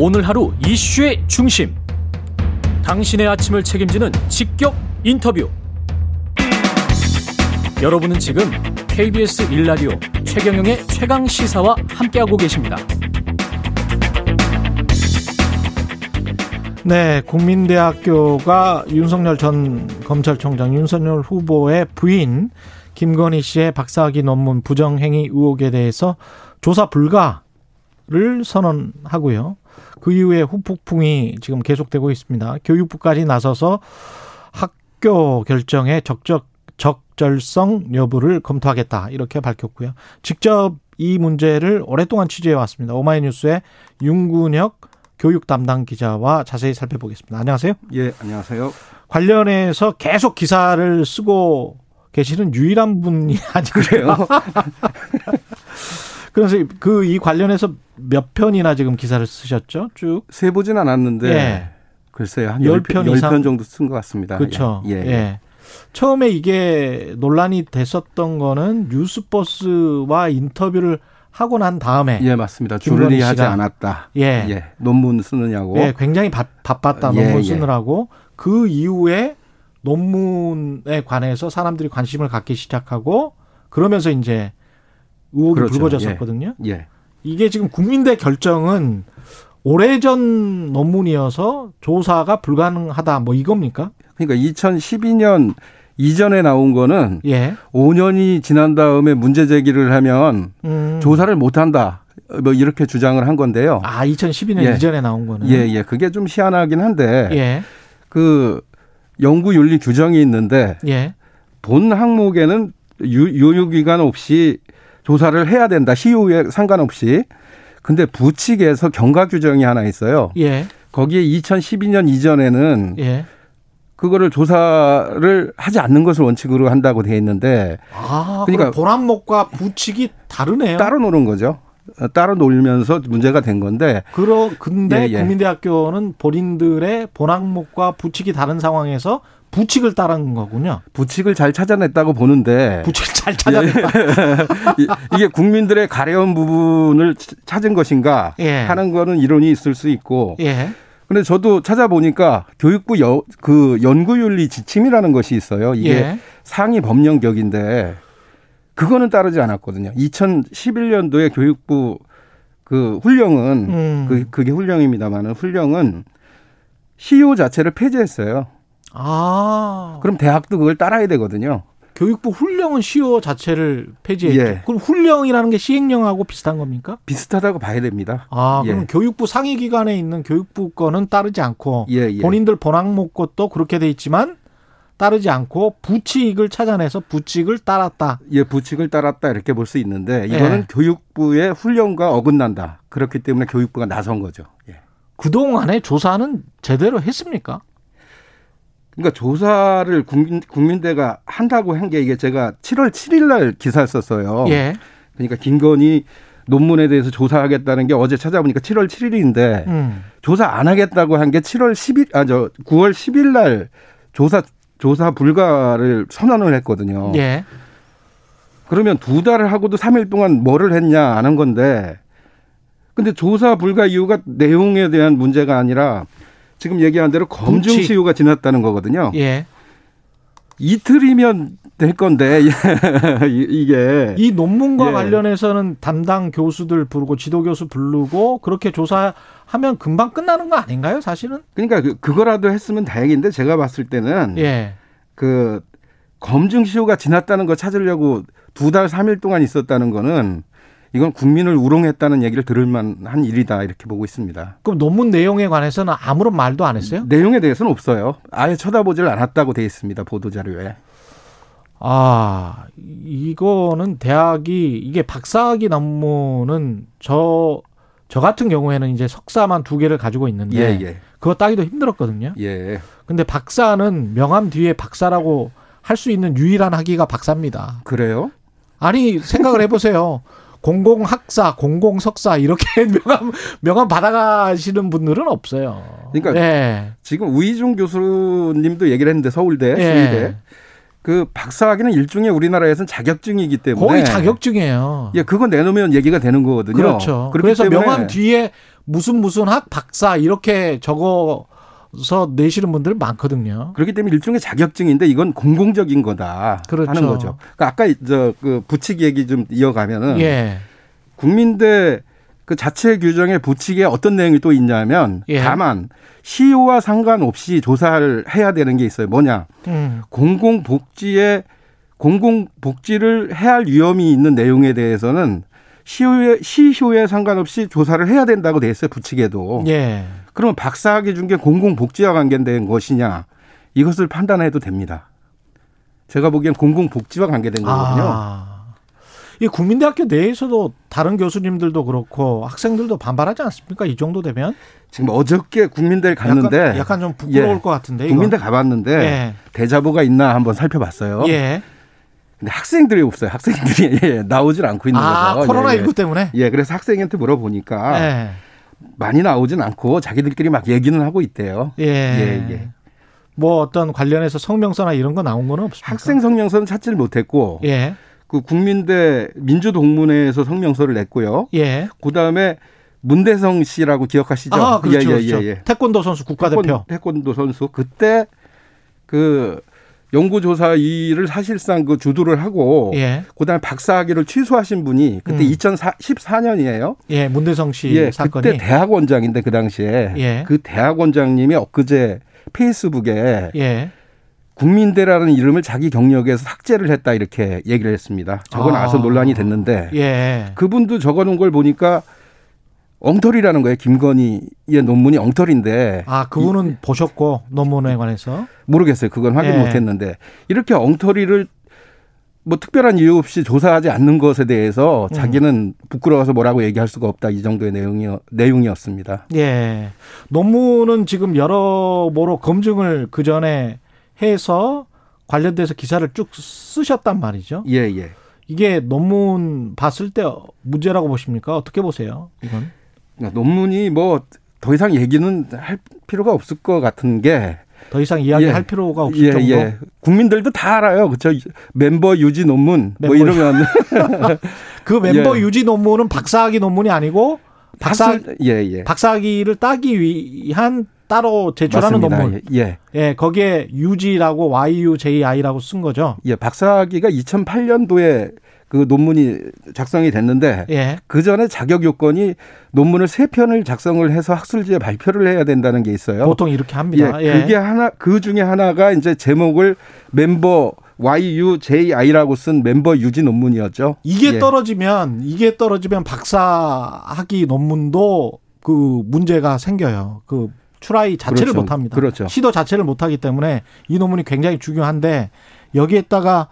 오늘 하루 이슈의 중심. 당신의 아침을 책임지는 직격 인터뷰. 여러분은 지금 KBS 일라디오 최경영의 최강 시사와 함께하고 계십니다. 네, 국민대학교가 윤석열 전 검찰총장 윤석열 후보의 부인 김건희 씨의 박사학위 논문 부정행위 의혹에 대해서 조사 불가 를 선언하고요. 그 이후에 후폭풍이 지금 계속되고 있습니다. 교육부까지 나서서 학교 결정의 적적 적절성 여부를 검토하겠다 이렇게 밝혔고요. 직접 이 문제를 오랫동안 취재해 왔습니다. 오마이뉴스의 윤군혁 교육 담당 기자와 자세히 살펴보겠습니다. 안녕하세요. 예, 안녕하세요. 관련해서 계속 기사를 쓰고 계시는 유일한 분이 아니그래요 그래서 그 이 관련해서 몇 편이나 지금 기사를 쓰셨죠? 쭉 세 보진 않았는데 예. 글쎄요 한 10편, 이상 10편 정도 쓴 것 같습니다. 그렇죠. 예. 예. 처음에 이게 논란이 됐었던 거는 뉴스버스와 인터뷰를 하고 난 다음에 예 맞습니다. 줄리 하지 않았다. 예. 예. 논문 쓰느냐고. 예, 굉장히 바, 바빴다 예, 논문 예. 쓰느라고 그 이후에 논문에 관해서 사람들이 관심을 갖기 시작하고 그러면서 이제 의혹이 그렇죠. 불거졌었거든요. 예. 예. 이게 지금 국민대 결정은 오래전 논문이어서 조사가 불가능하다 뭐 이겁니까? 그러니까 2012년 이전에 나온 거는 예. 5년이 지난 다음에 문제 제기를 하면 음. 조사를 못 한다. 뭐 이렇게 주장을 한 건데요. 아, 2012년 예. 이전에 나온 거는. 예, 예. 그게 좀 희한하긴 한데. 예. 그 연구 윤리 규정이 있는데 예. 본 항목에는 유효 기간 없이 조사를 해야 된다. 시효에 상관없이. 근데 부칙에서 경과 규정이 하나 있어요. 예. 거기에 2012년 이전에는 예. 그거를 조사를 하지 않는 것을 원칙으로 한다고 돼 있는데 아, 그러니까 본항목과 부칙이 다르네요. 따로 노는 거죠. 따로 놀면서 문제가 된 건데. 그러 근데 예, 예. 국민대학교는 본인들의 본항목과 부칙이 다른 상황에서 부칙을 따른 거군요. 부칙을 잘 찾아냈다고 보는데. 부칙을 잘 찾아냈다. 이게 국민들의 가려운 부분을 찾은 것인가 예. 하는 거는 이론이 있을 수 있고. 예. 근데 저도 찾아보니까 교육부 여, 그 연구윤리 지침이라는 것이 있어요. 이게 예. 상위 법령격인데 그거는 따르지 않았거든요. 2011년도에 교육부 그 훈령은 음. 그 그게 훈령입니다만은 훈령은 시효 자체를 폐지했어요. 아. 그럼 대학도 그걸 따라야 되거든요. 교육부 훈령은 시효 자체를 폐지했죠. 예. 그럼 훈령이라는 게 시행령하고 비슷한 겁니까? 비슷하다고 봐야 됩니다. 아, 그럼 예. 교육부 상위 기관에 있는 교육부 거는 따르지 않고 예, 예. 본인들 본항목 것도 그렇게 돼 있지만 따르지 않고 부칙을 찾아내서 부칙을 따랐다. 예, 부칙을 따랐다 이렇게 볼 수 있는데 이거는 예. 교육부의 훈령과 어긋난다. 그렇기 때문에 교육부가 나선 거죠. 예. 그동안에 조사는 제대로 했습니까? 그러니까 조사를 국민, 국민대가 한다고 한 게 이게 제가 7월 7일 날 기사를 썼어요. 예. 그러니까 김건희 논문에 대해서 조사하겠다는 게 어제 찾아보니까 7월 7일인데 음. 조사 안 하겠다고 한 게 7월 10일 아 저 9월 10일 날 조사 조사 불가를 선언을 했거든요. 예. 그러면 두 달을 하고도 3일 동안 뭐를 했냐 아는 건데 근데 조사 불가 이유가 내용에 대한 문제가 아니라 지금 얘기한 대로 검증 치 시효가 지났다는 거거든요. 예. 이틀이면 될 건데 이게 이 논문과 예. 관련해서는 담당 교수들 부르고 지도 교수 부르고 그렇게 조사하면 금방 끝나는 거 아닌가요, 사실은? 그러니까 그, 그거라도 했으면 다행인데 제가 봤을 때는 예. 그 검증 시효가 지났다는 거 찾으려고 두 달, 삼 일 동안 있었다는 거는 이건 국민을 우롱했다는 얘기를 들을 만한 일이다 이렇게 보고 있습니다. 그럼 논문 내용에 관해서는 아무런 말도 안 했어요? 내용에 대해서는 없어요. 아예 쳐다보질 않았다고 돼 있습니다. 보도 자료에. 아, 이거는 대학이 이게 박사학위 논문은 저, 저 같은 경우에는 이제 석사만 두 개를 가지고 있는데 예, 예. 그거 따기도 힘들었거든요. 예. 근데 박사는 명함 뒤에 박사라고 할 수 있는 유일한 학위가 박사입니다. 그래요? 아니 생각을 해보세요. 공공학사, 공공석사 이렇게 명함 명함 받아가시는 분들은 없어요. 그러니까 예. 지금 우희중 교수님도 얘기를 했는데 서울대, 예. 수의대 그 박사학위는 일종의 우리나라에서는 자격증이기 때문에 거의 자격증이에요. 예, 그거 내놓으면 얘기가 되는 거거든요. 그렇죠. 그래서 명함 뒤에 무슨 무슨 학 박사 이렇게 적어 서 내시는 분들 많거든요. 그렇기 때문에 일종의 자격증인데 이건 공공적인 거다 그렇죠. 하는 거죠. 그러니까 아까 저그 부칙 얘기 좀 이어가면은 예. 국민대 그 자체 규정의 부칙에 어떤 내용이 또 있냐면 예. 다만 시효와 상관없이 조사를 해야 되는 게 있어요. 뭐냐? 음. 공공복지에 공공복지를 해할 위험이 있는 내용에 대해서는 시효에 시효에 상관없이 조사를 해야 된다고 돼 있어요. 부칙에도. 예. 그러면 박사학위 준게 공공복지와 관계된 것이냐? 이것을 판단해도 됩니다. 제가 보기엔 공공복지와 관계된 거거든요. 아. 이 국민대학교 내에서도 다른 교수님들도 그렇고 학생들도 반발하지 않습니까? 이 정도 되면? 지금 어저께 국민대를 갔는데 약간, 약간 좀 부끄러울 예, 것 같은데. 국민대 가봤는데 예. 대자보가 있나 한번 살펴봤어요. 예. 근데 학생들이 없어요. 학생들이 예, 나오질 않고 있는 아, 거죠. 코로나 19 예, 예. 때문에. 예, 그래서 학생한테 물어보니까 예. 많이 나오진 않고 자기들끼리 막 얘기는 하고 있대요. 예. 예, 예. 뭐 어떤 관련해서 성명서나 이런 거 나온 거는 없습니까? 학생 성명서는 찾지를 못했고. 예. 그 국민대 민주동문회에서 성명서를 냈고요. 예. 그 다음에 문대성 씨라고 기억하시죠? 아, 그렇죠. 예, 예, 그렇죠. 예, 예. 태권도 선수 국가대표. 태권, 태권도 선수. 그때 그 연구조사 일을 사실상 그 주도를 하고 예. 그다음에 박사학위를 취소하신 분이 그때 음. 2014년이에요. 예, 문대성 씨 예, 사건이. 그때 대학원장인데 그 당시에 예. 그 대학원장님이 엊그제 페이스북에 예. 국민대라는 이름을 자기 경력에서 삭제를 했다 이렇게 얘기를 했습니다. 적어 나와서 아. 논란이 됐는데 예. 그분도 적어놓은 걸 보니까 엉터리라는 거예요. 김건희의 논문이 엉터리인데. 아, 그분은 이, 보셨고 논문에 관해서? 모르겠어요. 그건 확인 예. 못했는데 이렇게 엉터리를 뭐 특별한 이유 없이 조사하지 않는 것에 대해서 음. 자기는 부끄러워서 뭐라고 얘기할 수가 없다 이 정도의 내용이 내용이었습니다. 예. 논문은 지금 여러모로 검증을 그 전에 해서 관련돼서 기사를 쭉 쓰셨단 말이죠. 예, 예. 이게 논문 봤을 때 문제라고 보십니까? 어떻게 보세요? 이건? 그러니까 논문이 뭐 더 이상 얘기는 할 필요가 없을 것 같은 게 더 이상 이야기할 예. 필요가 없을 예, 정도. 예. 국민들도 다 알아요. 그렇죠. member 유지 논문 뭐 멤버 뭐 이러면 그 멤버 예. 유지 논문은 박사학위 논문이 아니고 박사 예, 예. 박사학위를 따기 위한 따로 제출하는 맞습니다. 논문. 예. 예, 거기에 유지라고 YUJI라고 쓴 거죠. 예, 박사학위가 2008년도에 그 논문이 작성이 됐는데 예. 그 전에 자격 요건이 논문을 세 편을 작성을 해서 학술지에 발표를 해야 된다는 게 있어요. 보통 이렇게 합니다. 예, 예. 그게 하나 그 중에 하나가 이제 제목을 멤버 YUJI라고 쓴 멤버 유지 논문이었죠. 이게 예. 떨어지면 이게 떨어지면 박사 학위 논문도 그 문제가 생겨요. 그 추라이 자체를 그렇죠. 못 합니다. 그렇죠. 시도 자체를 못 하기 때문에 이 논문이 굉장히 중요한데 여기에다가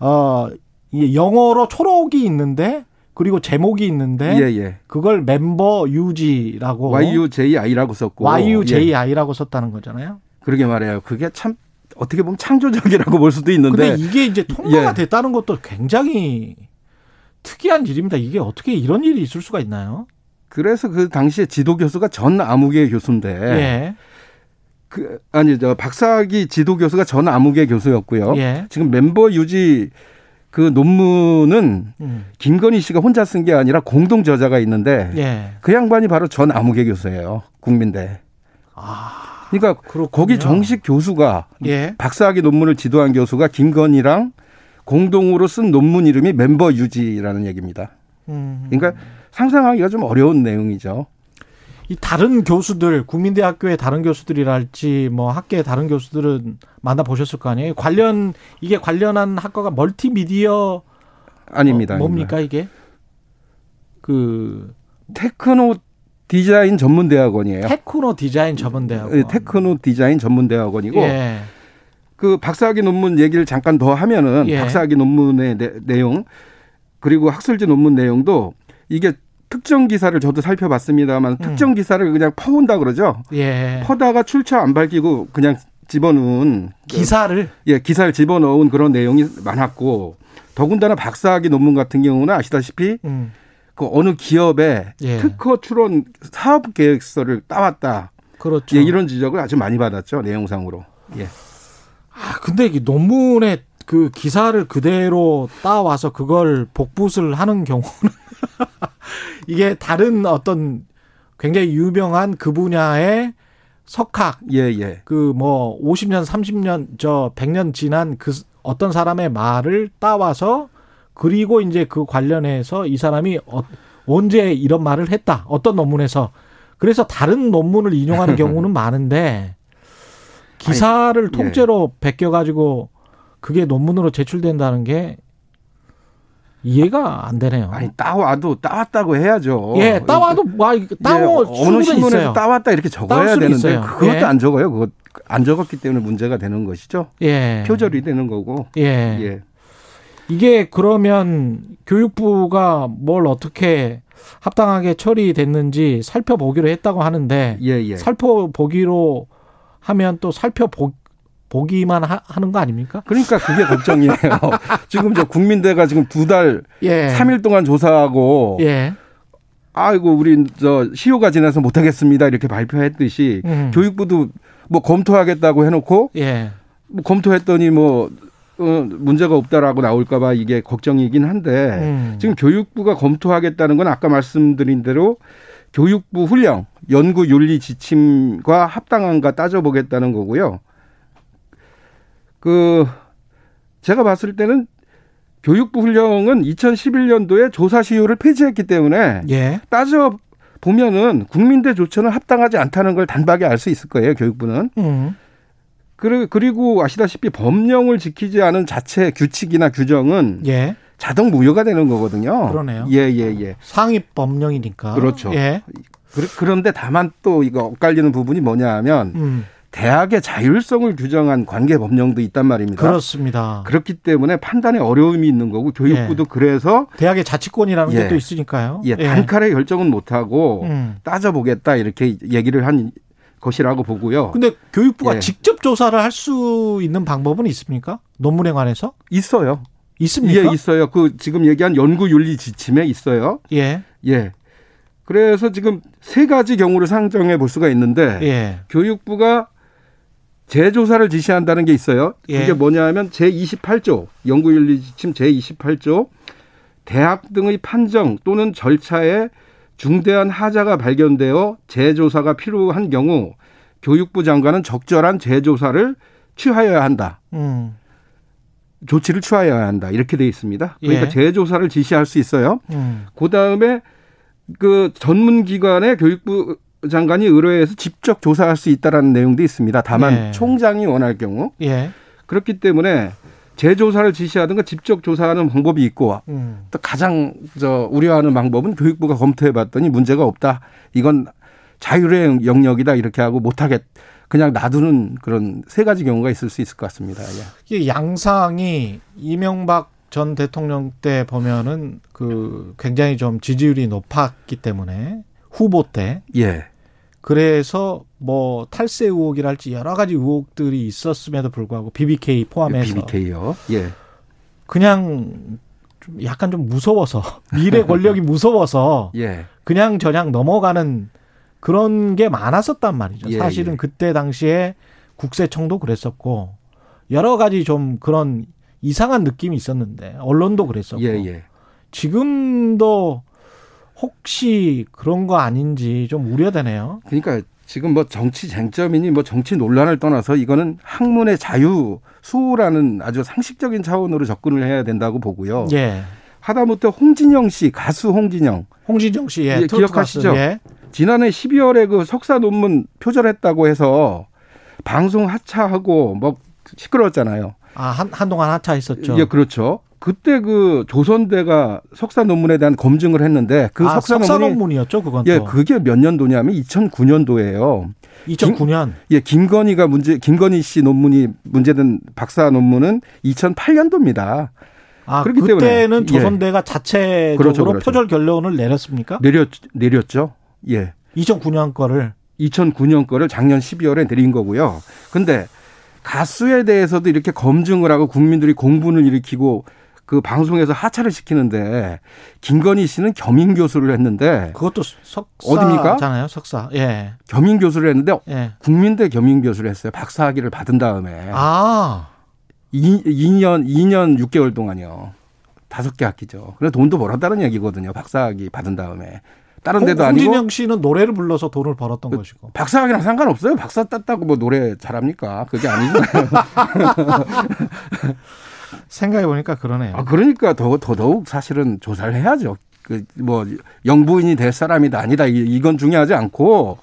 어 영어로 초록이 있는데 그리고 제목이 있는데 예, 예. 그걸 멤버 유지라고 YUJI라고 썼고 YUJI라고 예. 썼다는 거잖아요. 그러게 말해요. 그게 참 어떻게 보면 창조적이라고 볼 수도 있는데 근데 이게 이제 통과가 예. 됐다는 것도 굉장히 특이한 일입니다. 이게 어떻게 이런 일이 있을 수가 있나요? 그래서 그 당시에 지도 교수가 전 아무개 교수인데 예. 그 아니 저 박사학위 지도 교수가 전 아무개 교수였고요. 예. 지금 멤버 유지 그 논문은 음. 김건희 씨가 혼자 쓴 게 아니라 공동 저자가 있는데 예. 그 양반이 바로 전 아무개 교수예요. 국민대. 아, 그러니까 그렇군요. 거기 정식 교수가 예. 박사학위 논문을 지도한 교수가 김건희랑 공동으로 쓴 논문 이름이 멤버 유지라는 얘기입니다. 음. 그러니까 상상하기가 좀 어려운 내용이죠. 이 다른 교수들 국민대학교의 다른 교수들이랄지 뭐 학계의 다른 교수들은 만나 보셨을 거 아니에요. 관련 이게 관련한 학과가 멀티미디어 아닙니다. 어, 뭡니까 아닙니다. 이게 그 테크노 디자인 전문 대학원이에요. 테크노 디자인 전문 대학원. 네, 테크노 디자인 전문 대학원이고 예. 그 박사학위 논문 얘기를 잠깐 더 하면은 예. 박사학위 논문의 내, 내용 그리고 학술지 논문 내용도 이게 특정 기사를 저도 살펴봤습니다만 음. 특정 기사를 그냥 퍼온다 그러죠. 예. 퍼다가 출처 안 밝히고 그냥 집어넣은 기사를 그, 예 기사를 집어넣은 그런 내용이 많았고 더군다나 박사학위 논문 같은 경우는 아시다시피 음. 그 어느 기업의 예. 특허 출원 사업 계획서를 따왔다. 그렇죠. 예, 이런 지적을 아주 많이 받았죠 내용상으로. 예. 아 근데 이 논문에 그 기사를 그대로 따와서 그걸 복붙을 하는 경우는 이게 다른 어떤 굉장히 유명한 그 분야의 석학 예, 예. 그 뭐 50년, 30년, 저 100년 지난 그 어떤 사람의 말을 따와서 그리고 이제 그 관련해서 이 사람이 어, 언제 이런 말을 했다. 어떤 논문에서 그래서 다른 논문을 인용하는 경우는 많은데 기사를 아니, 통째로 예. 베껴 가지고 그게 논문으로 제출된다는 게 이해가 안 되네요. 아니 따와도 따왔다고 해야죠. 예, 따와도 와 따워 예, 어느 신문에서 있어요. 따왔다 이렇게 적어야 되는데 있어요. 그것도 예. 안 적어요. 그것 안 적었기 때문에 문제가 되는 것이죠. 예. 표절이 되는 거고. 예. 예. 이게 그러면 교육부가 뭘 어떻게 합당하게 처리됐는지 살펴보기로 했다고 하는데 예, 예. 살펴보기로 하면 또 살펴보 보기만 하, 는거 아닙니까? 그러니까 그게 걱정이에요. 지금 저 국민대가 지금 두 달, 예. 3일 동안 조사하고, 예. 아이고, 우리 저 시효가 지나서 못 하겠습니다. 이렇게 발표했듯이 음. 교육부도 뭐 검토하겠다고 해 놓고, 예. 뭐 검토했더니 뭐, 어, 문제가 없다라고 나올까봐 이게 걱정이긴 한데, 음. 지금 교육부가 검토하겠다는 건 아까 말씀드린 대로 교육부 훈령, 연구 윤리 지침과 합당한가 따져보겠다는 거고요. 그 제가 봤을 때는 교육부 훈령은 2011년도에 조사 시효를 폐지했기 때문에 예. 따져 보면은 국민대 조처는 합당하지 않다는 걸 단박에 알 수 있을 거예요 교육부는. 음. 그리고 아시다시피 법령을 지키지 않은 자체 규칙이나 규정은 예. 자동 무효가 되는 거거든요. 그러네요. 예, 예, 예. 상위 법령이니까. 그렇죠. 예. 그 런데 다만 또 이거 엇갈리는 부분이 뭐냐 하면 음. 대학의 자율성을 규정한 관계 법령도 있단 말입니다. 그렇습니다. 그렇기 때문에 판단에 어려움이 있는 거고 교육부도 예. 그래서 대학의 자치권이라는 예. 게또 있으니까요. 예, 예. 단칼에 결정은 못 하고 음. 따져보겠다 이렇게 얘기를 한 것이라고 보고요. 근데 교육부가 예. 직접 조사를 할 수 있는 방법은 있습니까? 논문에 관해서? 있어요. 있습니까? 예, 있어요. 그 지금 얘기한 연구 윤리 지침에 있어요. 예. 예. 그래서 지금 세 가지 경우를 상정해 볼 수가 있는데 예. 교육부가 재조사를 지시한다는 게 있어요. 그게 예. 뭐냐면 제28조 연구윤리지침 제28조 대학 등의 판정 또는 절차에 중대한 하자가 발견되어 재조사가 필요한 경우 교육부 장관은 적절한 재조사를 취하여야 한다. 음. 조치를 취하여야 한다. 이렇게 돼 있습니다. 그러니까 예. 재조사를 지시할 수 있어요. 음. 그 다음에 그 전문 기관의 교육부 장관이 의뢰해서 직접 조사할 수 있다라는 내용도 있습니다. 다만 예. 총장이 원할 경우 예. 그렇기 때문에 재조사를 지시하든가 직접 조사하는 방법이 있고 음. 또 가장 저 우려하는 방법은 교육부가 검토해봤더니 문제가 없다. 이건 자율의 영역이다 이렇게 하고 못하겠. 그냥 놔두는 그런 세 가지 경우가 있을 수 있을 것 같습니다. 예. 이게 양상이 이명박 전 대통령 때 보면은 그 굉장히 좀 지지율이 높았기 때문에 후보 때. 예. 그래서 뭐 탈세 의혹이랄지 여러 가지 의혹들이 있었음에도 불구하고 BBK 포함해서 BBK요. 예. 그냥 좀 약간 좀 무서워서 미래 권력이 무서워서 예. 그냥 저냥 넘어가는 그런 게 많았었단 말이죠. 예, 사실은 예. 그때 당시에 국세청도 그랬었고 여러 가지 좀 그런 이상한 느낌이 있었는데 언론도 그랬었고 예, 예. 지금도 혹시 그런 거 아닌지 좀 우려되네요. 그러니까 지금 뭐 정치 쟁점이니 뭐 정치 논란을 떠나서 이거는 학문의 자유 수호라는 아주 상식적인 차원으로 접근을 해야 된다고 보고요. 예. 하다못해 홍진영 씨 가수 홍진영. 홍진영 씨 예, 예 기억하시죠? 예. 지난해 12월에 그 석사 논문 표절했다고 해서 방송 하차하고 뭐 시끄러웠잖아요. 아, 한, 한동안 하차했었죠. 예, 그렇죠. 그때 그 조선대가 석사 논문에 대한 검증을 했는데 그 아, 석사, 석사 논문이 었죠, 그건 예, 그게 몇 년도냐면 2009년도예요. 2009년. 김, 예, 김건희가 문제 김건희 씨 논문이 문제된 박사 논문은 2008년도입니다. 아, 그렇기 그때는 때문에, 조선대가 예. 자체적으로 그렇죠, 그렇죠. 표절 결론을 내렸습니까? 내렸 내렸죠. 예. 2009년 거를 2009년 거를 작년 12월에 내린 거고요. 근데 가수에 대해서도 이렇게 검증을 하고 국민들이 공분을 일으키고 그 방송에서 하차를 시키는데 김건희 씨는 겸임 교수를 했는데 그것도 석사잖아요, 석사. 예. 겸임 교수를 했는데 예. 국민대 겸임 교수를 했어요. 박사 학위를 받은 다음에. 아. 2, 2년 2년 6개월 동안요. 다섯 개 학기죠. 그래서 돈도 벌었다는 얘기거든요. 박사 학위 받은 다음에. 다른 데도 아니고. 홍진영 씨는 노래를 불러서 돈을 벌었던 그, 것이고. 박사학위랑 상관없어요. 박사 땄다고 뭐 노래 잘합니까? 그게 아니잖아요. 생각해 보니까 그러네요. 아, 그러니까 더 더더욱 사실은 조사를 해야죠. 그 뭐 영부인이 될 사람이다 아니다 이 건 중요하지 않고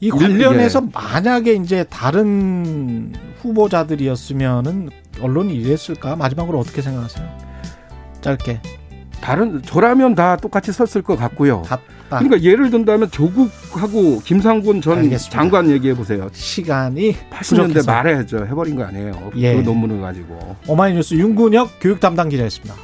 이 관련해서 예. 만약에 이제 다른 후보자들이었으면은 언론이 이랬을까? 마지막으로 어떻게 생각하세요? 짧게. 다른 저라면 다 똑같이 썼을 것 같고요. 다, 그러니까 예를 든다면 조국하고 김상곤 전 알겠습니다. 장관 얘기해 보세요. 시간이 80년대 말에 저 해버린 거 아니에요. 예. 그 논문을 가지고. 오마이뉴스 윤근혁 교육 담당 기자였습니다.